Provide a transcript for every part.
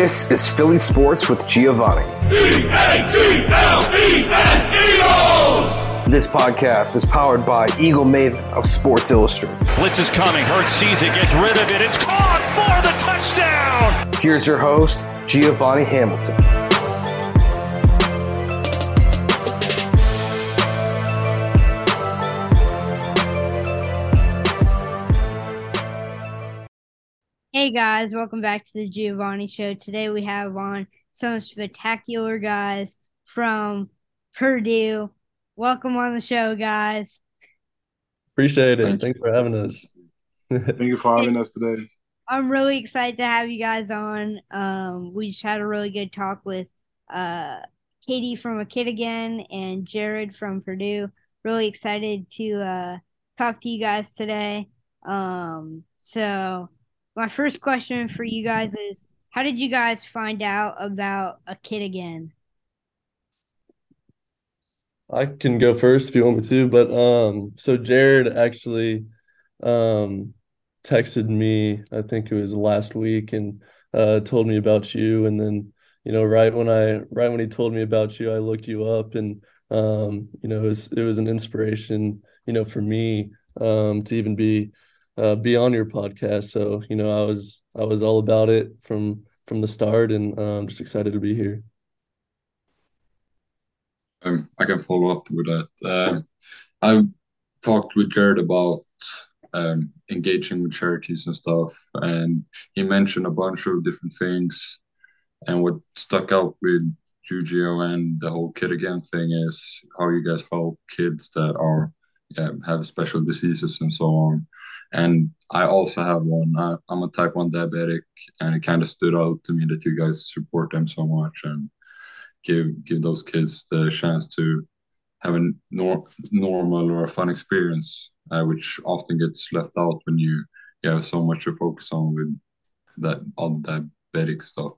This is Philly Sports with Giovanni. E-A-G-L-E-S Eagles! This podcast is powered by Eagle Maven of Sports Illustrated. Blitz is coming. Hurts sees it, gets rid of it. It's caught for the touchdown. Here's your host, Giovanni Hamilton. Hey guys, welcome back to the Giovanni Show. Today we have on some spectacular guys from Purdue. Welcome on the show, guys. Appreciate it. Thank Thanks for having us. Thank you for having us today. I'm really excited to have you guys on. Um, we just had a really good talk with uh, Katie from A Kid Again and Jared from Purdue. Really excited to uh, talk to you guys today. Um, so, my first question for you guys is How did you guys find out about A Kid Again? I can go first if you want me to, but um, so Jared actually um texted me, I think it was last week, and uh told me about you, and then you know right when I right when he told me about you, I looked you up, and um you know it was it was an inspiration, you know, for me um to even be uh be on your podcast. So you know I was I was all about it from from the start, and I'm just excited to be here. Um, I can follow up with that. Um, I've talked with Jared about um, engaging with charities and stuff, and he mentioned a bunch of different things. And what stuck out with Jugio and the whole kid again thing is how you guys help kids that are yeah, have special diseases and so on. And I also have one. I, I'm a type one diabetic, and it kind of stood out to me that you guys support them so much and give give those kids the chance to have a nor- normal or a fun experience, uh, which often gets left out when you, you have so much to focus on with that all diabetic stuff.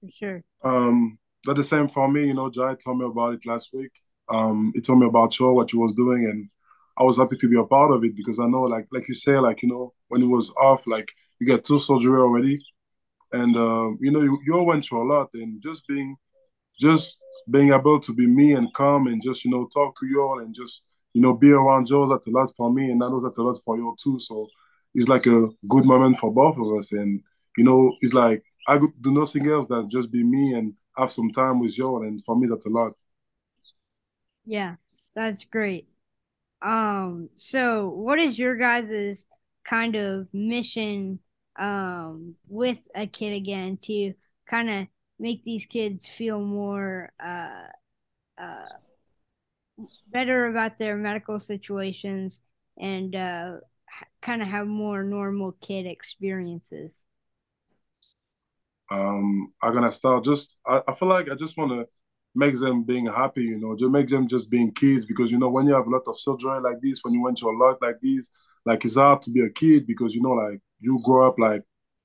For sure. Um, that's the same for me. You know, Jai told me about it last week. Um, he told me about Cho, what he was doing, and I was happy to be a part of it because I know, like, like you say, like you know, when it was off, like you get two surgery already, and um, you know, you, you all went through a lot, and just being, just being able to be me and come and just you know talk to you all and just you know be around you all that's a lot for me, and I know that's a lot for you all too. So it's like a good moment for both of us, and you know, it's like I could do nothing else than just be me and have some time with you all, and for me, that's a lot. Yeah, that's great. Um, so what is your guys' kind of mission um with a kid again to kind of make these kids feel more uh uh better about their medical situations and uh kind of have more normal kid experiences? Um, I'm gonna start just. I, I feel like I just want to make them being happy, you know, just make them just being kids because you know when you have a lot of surgery like this, when you went through a lot like this, like it's hard to be a kid because you know like you grow up like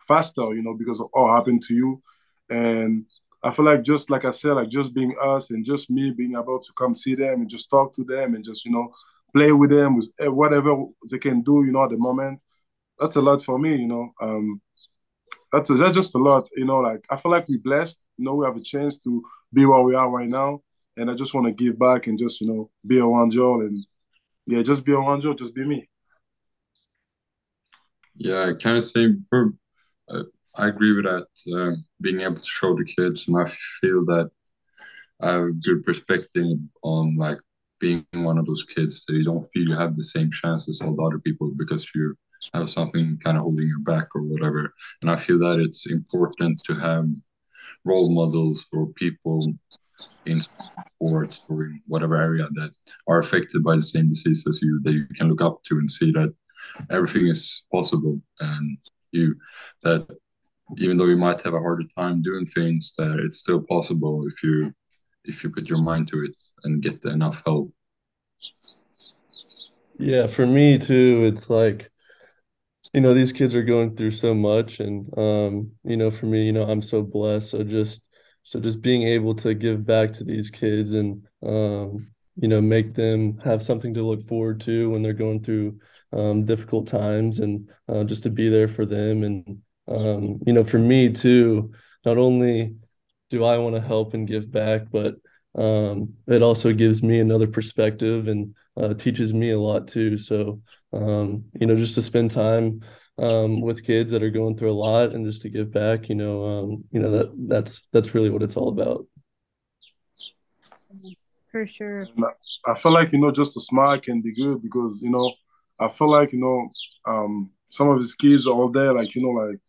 faster, you know, because of all happened to you, and I feel like just like I said, like just being us and just me being able to come see them and just talk to them and just you know play with them with whatever they can do, you know, at the moment. That's a lot for me, you know. Um, that's that's just a lot, you know. Like I feel like we're blessed, you know. We have a chance to be where we are right now, and I just want to give back and just you know be around y'all and yeah, just be around y'all, just be me. Yeah, I of say for, uh, I agree with that. Uh, being able to show the kids, and I feel that I have a good perspective on like being one of those kids that you don't feel you have the same chance as other people because you have something kind of holding you back or whatever. And I feel that it's important to have role models for people in sports or in whatever area that are affected by the same disease as you that you can look up to and see that everything is possible and you that even though you might have a harder time doing things that it's still possible if you if you put your mind to it and get enough help. Yeah, for me too, it's like, you know, these kids are going through so much and um, you know, for me, you know, I'm so blessed. So just so just being able to give back to these kids and um, you know, make them have something to look forward to when they're going through um difficult times and uh, just to be there for them and um, you know, for me too, not only do I want to help and give back, but um, it also gives me another perspective and uh, teaches me a lot too. So, um, you know, just to spend time um, with kids that are going through a lot and just to give back, you know, um, you know that that's that's really what it's all about. For sure. I feel like you know, just a smile can be good because you know, I feel like you know, um, some of his kids are all there, like you know, like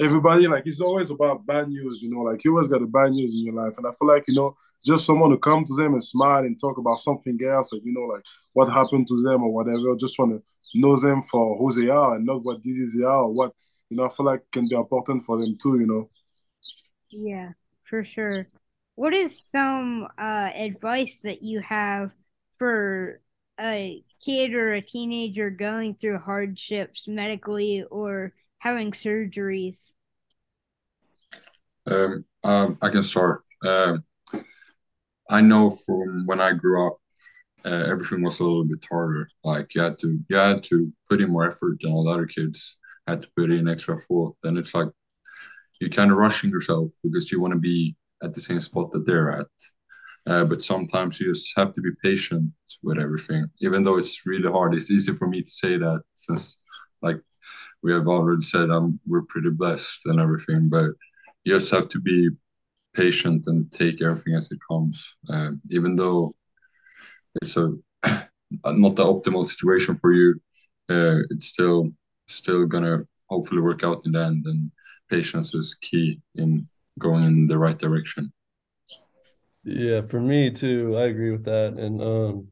everybody like it's always about bad news, you know, like you always got the bad news in your life. And I feel like, you know, just someone to come to them and smile and talk about something else, like, you know, like what happened to them or whatever, just trying to know them for who they are and not what disease they are or what, you know, I feel like can be important for them too, you know. Yeah, for sure. What is some uh, advice that you have for a kid or a teenager going through hardships medically or having surgeries? Um, um, I can start. Um, I know from when I grew up, uh, everything was a little bit harder. Like you had to, you had to put in more effort than all the other kids had to put in extra thought. And it's like you're kind of rushing yourself because you want to be at the same spot that they're at. Uh, but sometimes you just have to be patient with everything, even though it's really hard. It's easy for me to say that since, like, we have already said um, we're pretty blessed and everything, but you just have to be patient and take everything as it comes. Uh, even though it's a not the optimal situation for you, uh, it's still still gonna hopefully work out in the end. And patience is key in going in the right direction. Yeah, for me too, I agree with that. And um,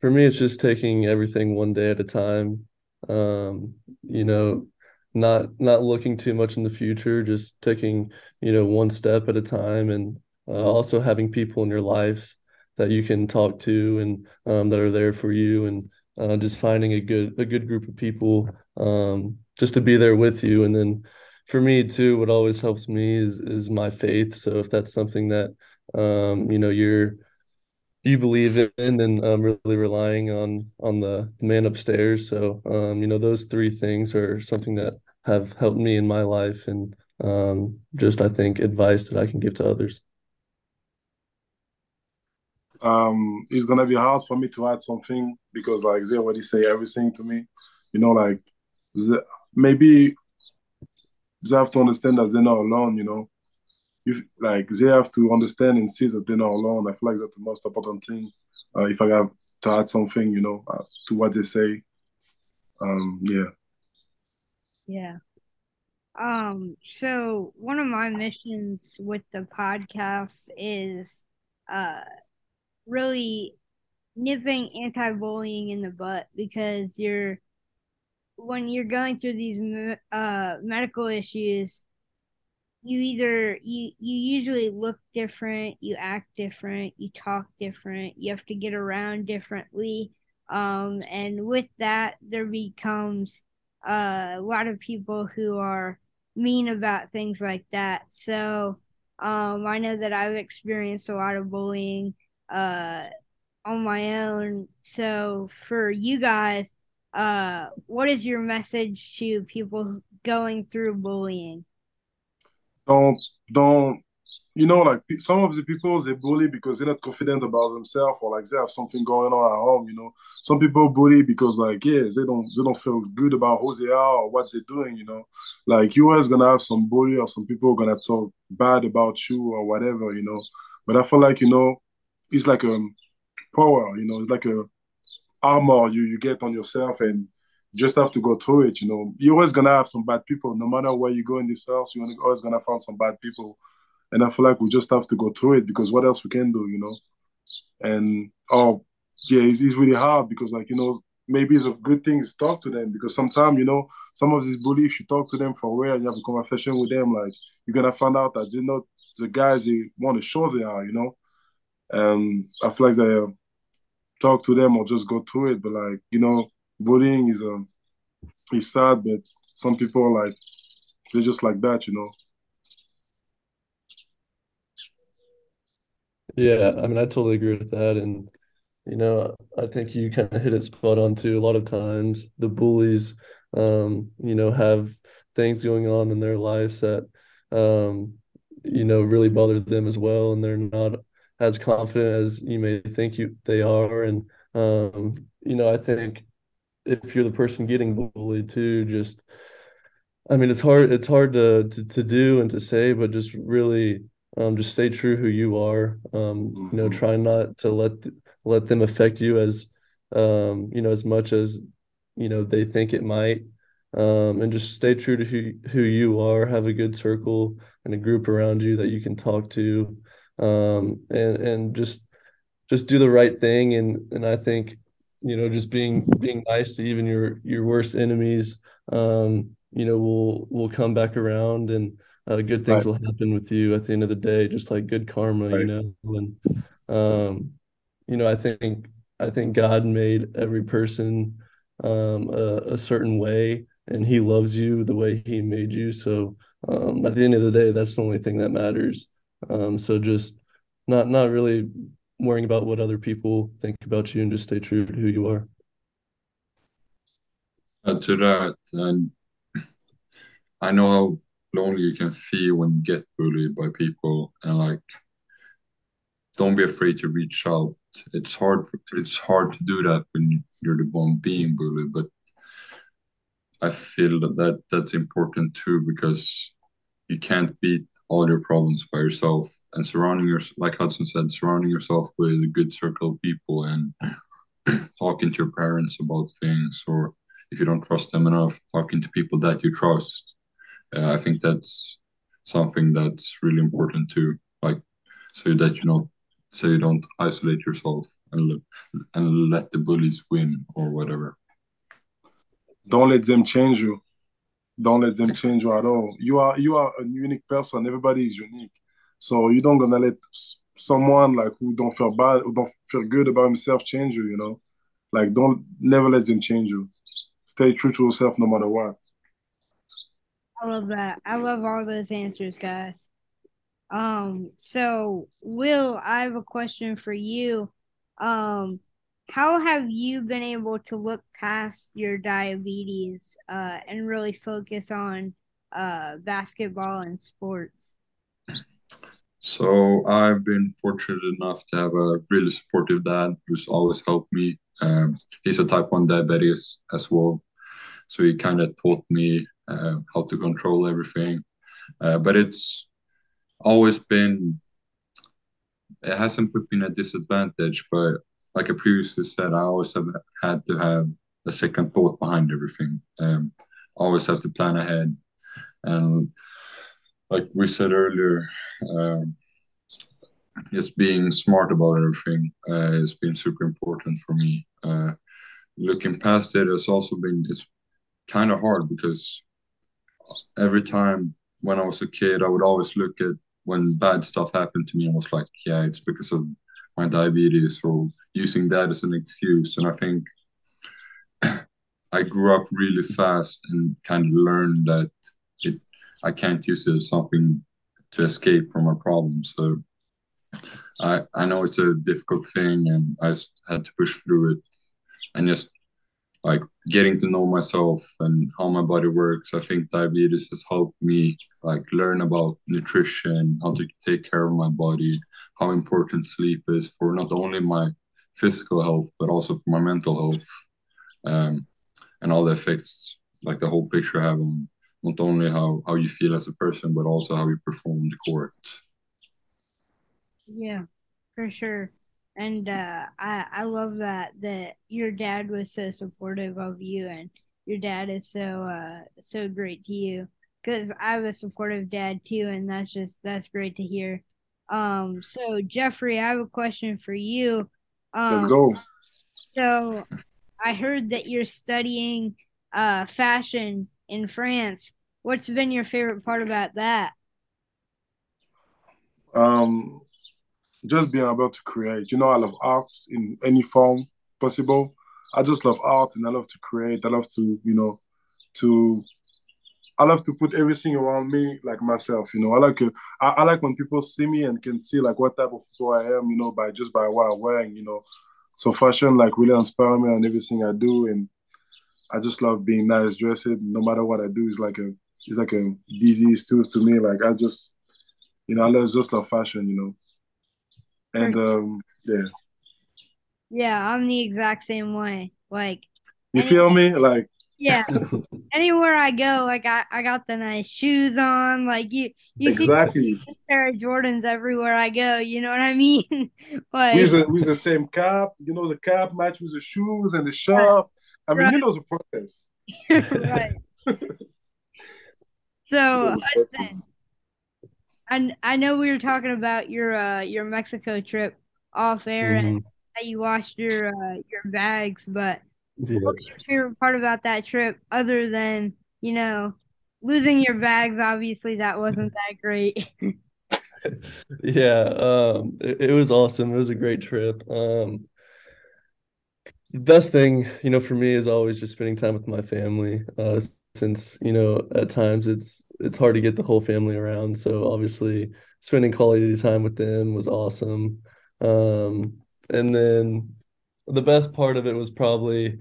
for me, it's just taking everything one day at a time um, you know, not not looking too much in the future, just taking you know one step at a time, and uh, also having people in your lives that you can talk to and um, that are there for you, and uh, just finding a good a good group of people um, just to be there with you, and then for me too, what always helps me is is my faith. So if that's something that um, you know you're you believe in and then um, really relying on on the man upstairs. So um, you know those three things are something that have helped me in my life and um, just i think advice that i can give to others. Um it's gonna be hard for me to add something because like they already say everything to me. You know like maybe they have to understand that they're not alone you know like they have to understand and see that they're not alone. I feel like that's the most important thing. Uh, if I have to add something, you know, uh, to what they say, um, yeah. Yeah. Um. So one of my missions with the podcast is, uh, really nipping anti-bullying in the butt because you're when you're going through these uh medical issues you either you you usually look different you act different you talk different you have to get around differently. Um and with that there becomes uh, a lot of people who are mean about things like that. So um i know that i've experienced a lot of bullying uh on my own. So for you guys uh what is your message to people going through bullying don't don't you know like some of the people they bully because they're not confident about themselves or like they have something going on at home you know. Some people bully because like yeah they don't they don't feel good about who they are or what they're doing you know. Like you always gonna have some bully or some people gonna talk bad about you or whatever you know. But i feel like you know it's like a power you know it's like a armor you you get on yourself and just have to go through it. You know, you're always gonna have some bad people. No matter where you go in this house, you're always gonna find some bad people. And I feel like we just have to go through it because what else we can do, you know? And oh, yeah, it's, it's really hard because like you know maybe it's a good thing to talk to them because sometimes you know some of these bullies, you talk to them for real and you have a conversation with them, like you're gonna find out that they're not the guys they want to show they are, you know. And I feel like they uh, talk to them or just go through it, but like you know bullying is um is sad, but some people like they're just like that, you know. Yeah, I mean, I totally agree with that, and you know, I think you kind of hit it spot on too. A lot of times, the bullies um, you know, have things going on in their lives that, um, you know, really bother them as well, and they're not as confident as you may think you they are. And um, you know, I think if you're the person getting bullied too, just I mean, it's hard. It's hard to, to to do and to say, but just really, um, just stay true who you are. Um, you know, Mm-hmm. try not to let let them affect you as, um, you know, as much as you know they think it might. Um, and just stay true to who who you are. Have a good circle and a group around you that you can talk to, um, and and just just do the right thing. And and I think, you know, just being being nice to even your your worst enemies. Um, you know, will will come back around and uh, good things Right. will happen with you at the end of the day, just like good karma, you know. And um, you know, I think I think God made every person um a, a certain way and he loves you the way he made you. So um at the end of the day, that's the only thing that matters. Um so just not not really worrying about what other people think about you and just stay true to who you are. Add to that, and I know how lonely you can feel when you get bullied by people, and like, don't be afraid to reach out. It's hard. It's hard to do that when you're the one being bullied, but I feel that, that that's important too because you can't beat all your problems by yourself. And surrounding yourself, like Hudson said, surrounding yourself with a good circle of people and talking to your parents about things, or if you don't trust them enough, talking to people that you trust. Uh, I think that's something that's really important too. Like, so that you know, so you don't isolate yourself and and let the bullies win or whatever. Don't let them change you. Don't let them change you at all. You are you are a unique person. Everybody is unique. So you don't gonna let someone like who don't feel bad, who don't feel good about himself change you, you know? Like don't never let them change you. Stay true to yourself no matter what. I love that. I love all those answers, guys. Um, so Will, I have a question for you. Um, how have you been able to look past your diabetes uh and really focus on uh basketball and sports? So I've been fortunate enough to have a really supportive dad who's always helped me. Um, he's a type 1 diabetes as well. So he kind of taught me uh, how to control everything. Uh, but it's always been, it hasn't put me in a disadvantage. But like I previously said, I always have had to have a second thought behind everything. Um, always have to plan ahead. And like we said earlier, um, just being smart about everything uh, has been super important for me. Uh, looking past it has also been it's kind of hard because every time when I was a kid, I would always look at when bad stuff happened to me and was like, yeah, it's because of my diabetes or using that as an excuse. And I think I grew up really fast and kind of learned that I can't use it as something to escape from my problems. So I I know it's a difficult thing, and I had to push through it, and just like getting to know myself and how my body works. I think diabetes has helped me like learn about nutrition, how to take care of my body, how important sleep is for not only my physical health but also for my mental health, um, and all the effects like the whole picture have on not only how how you feel as a person but also how you perform the court. Yeah, for sure. And uh, I I love that that your dad was so supportive of you, and your dad is so uh so great to you. Because I have a supportive dad too, and that's just that's great to hear. Um, so Jeffrey, I have a question for you. Let's Um, go. so I heard that you're studying uh fashion in France. What's been your favorite part about that? Um, just being able to create. You know, I love art in any form possible. I just love art and I love to create. I love to, you know, to I love to put everything around me like myself. You know, I like. I, I like when people see me and can see like what type of people I am. You know, by just by what I'm wearing. You know, so fashion like really inspire me on everything I do, and I just love being nice dressed. No matter what I do, it's like a it's like a disease too to me. Like I just you know, I love just love fashion, you know. And um yeah. Yeah, I'm the exact same way. Like You feel me? Like yeah. Anywhere I go, like I, I got the nice shoes on. Like you you exactly. see pair of Jordans everywhere I go, you know what I mean? like we the we the same cap, you know, the cap match with the shoes and the shirt. I mean, Right. you know the process. right. So Hudson, I I know we were talking about your uh your Mexico trip off air and Mhm. that you washed your uh your bags, but Yeah. what was your favorite part about that trip other than, you know, losing your bags? Obviously that wasn't that great. Yeah, um, it, it was awesome. It was a great trip. Um, the best thing, you know, for me is always just spending time with my family. Uh, since, you know, at times it's it's hard to get the whole family around. So obviously spending quality time with them was awesome. Um, and then the best part of it was probably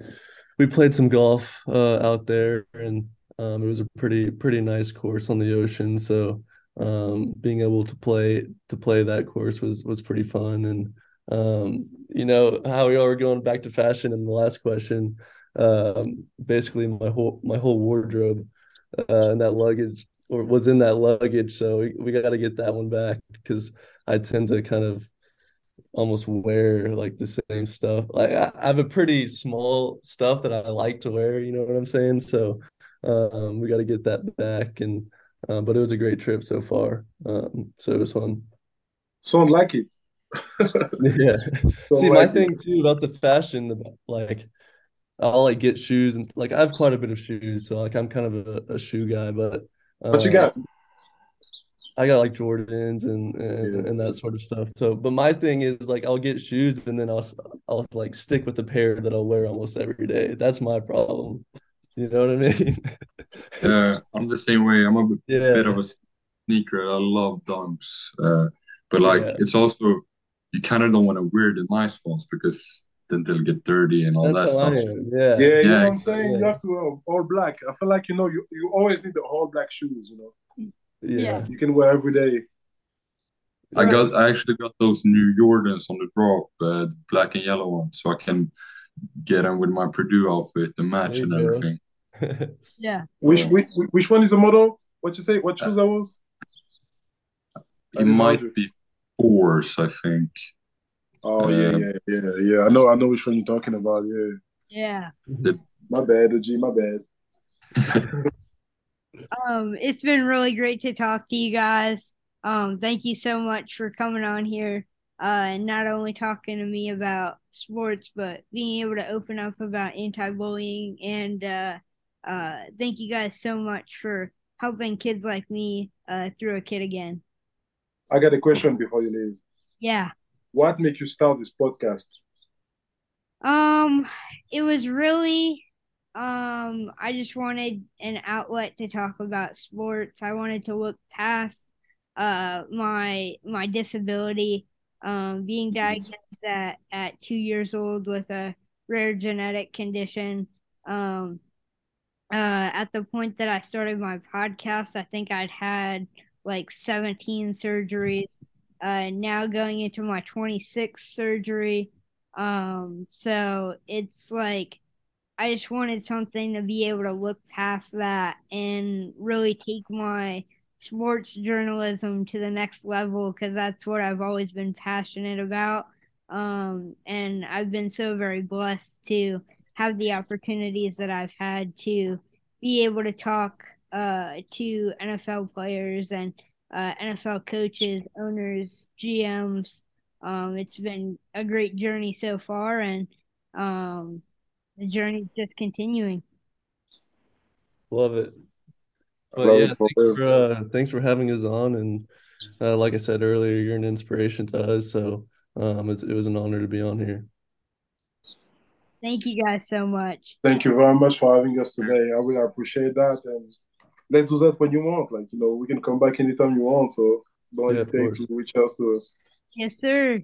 we played some golf uh out there and um it was a pretty pretty nice course on the ocean. So um being able to play to play that course was was pretty fun and um you know how we are going back to fashion in the last question um basically my whole my whole wardrobe uh and that luggage or was in that luggage so we, we got to get that one back because I tend to kind of almost wear like the same stuff like I, I have a pretty small stuff that I like to wear you know what I'm saying so um we got to get that back and uh, but it was a great trip so far. Um, so it was fun. Sound like it. Yeah. Sound See, my like it. thing too about the fashion, like I'll like get shoes and like I have quite a bit of shoes, so like I'm kind of a, a shoe guy, but What you uh, got? I got like Jordans and and, Yeah. and that sort of stuff. So, but my thing is like I'll get shoes and then I'll I'll like stick with the pair that I'll wear almost every day. That's my problem. You know what I mean? Yeah, I'm the same way. I'm a bit Yeah. bit of a sneaker. I love dunks. Uh, but like Yeah. it's also you kind of don't want to wear the nice ones because then they'll get dirty and all That's that how stuff. am. Yeah. Yeah, you know what I'm saying? You have to uh, all black. I feel like you know you, you always need the all black shoes, you know. Yeah. You can wear every day. I got I actually got those new Jordans on the drop, uh, the black and yellow ones, so I can get them with my Purdue outfit, the match and everything. Yeah. Which which, which one is the model? What you say? What shoes that was? I It didn't might be fours, I think. Oh yeah, Uh, yeah, yeah, yeah. I know I know which one you're talking about. Yeah. Yeah. My bad, OG, my bad. Um, it's been really great to talk to you guys. Um, thank you so much for coming on here. Uh, and not only talking to me about sports, but being able to open up about anti-bullying. And uh, uh, thank you guys so much for helping kids like me uh, through a kid again. I got a question before you leave. Yeah. What made you start this podcast? Um, it was really, um, I just wanted an outlet to talk about sports. I wanted to look past, uh, my my disability, um, being diagnosed at at two years old with a rare genetic condition. Um, uh, at the point that I started my podcast, I think I'd had like 17 surgeries. Uh, now going into my 26th surgery. Um, so it's like I just wanted something to be able to look past that and really take my sports journalism to the next level because that's what I've always been passionate about. Um, and I've been so very blessed to have the opportunities that I've had to be able to talk uh, to NFL players and uh, NFL coaches, owners, GMs. Um, it's been a great journey so far, and um, the journey's just continuing. Love it. But Love yeah, it thanks for uh, thanks for having us on, and uh, like I said earlier, you're an inspiration to us. So um, it's, it was an honor to be on here. Thank you guys so much. Thank you very much for having us today. I really appreciate that. And let's do that when you want. Like, you know, we can come back anytime you want. So don't Yeah, hesitate to reach out to us. Yes, sir.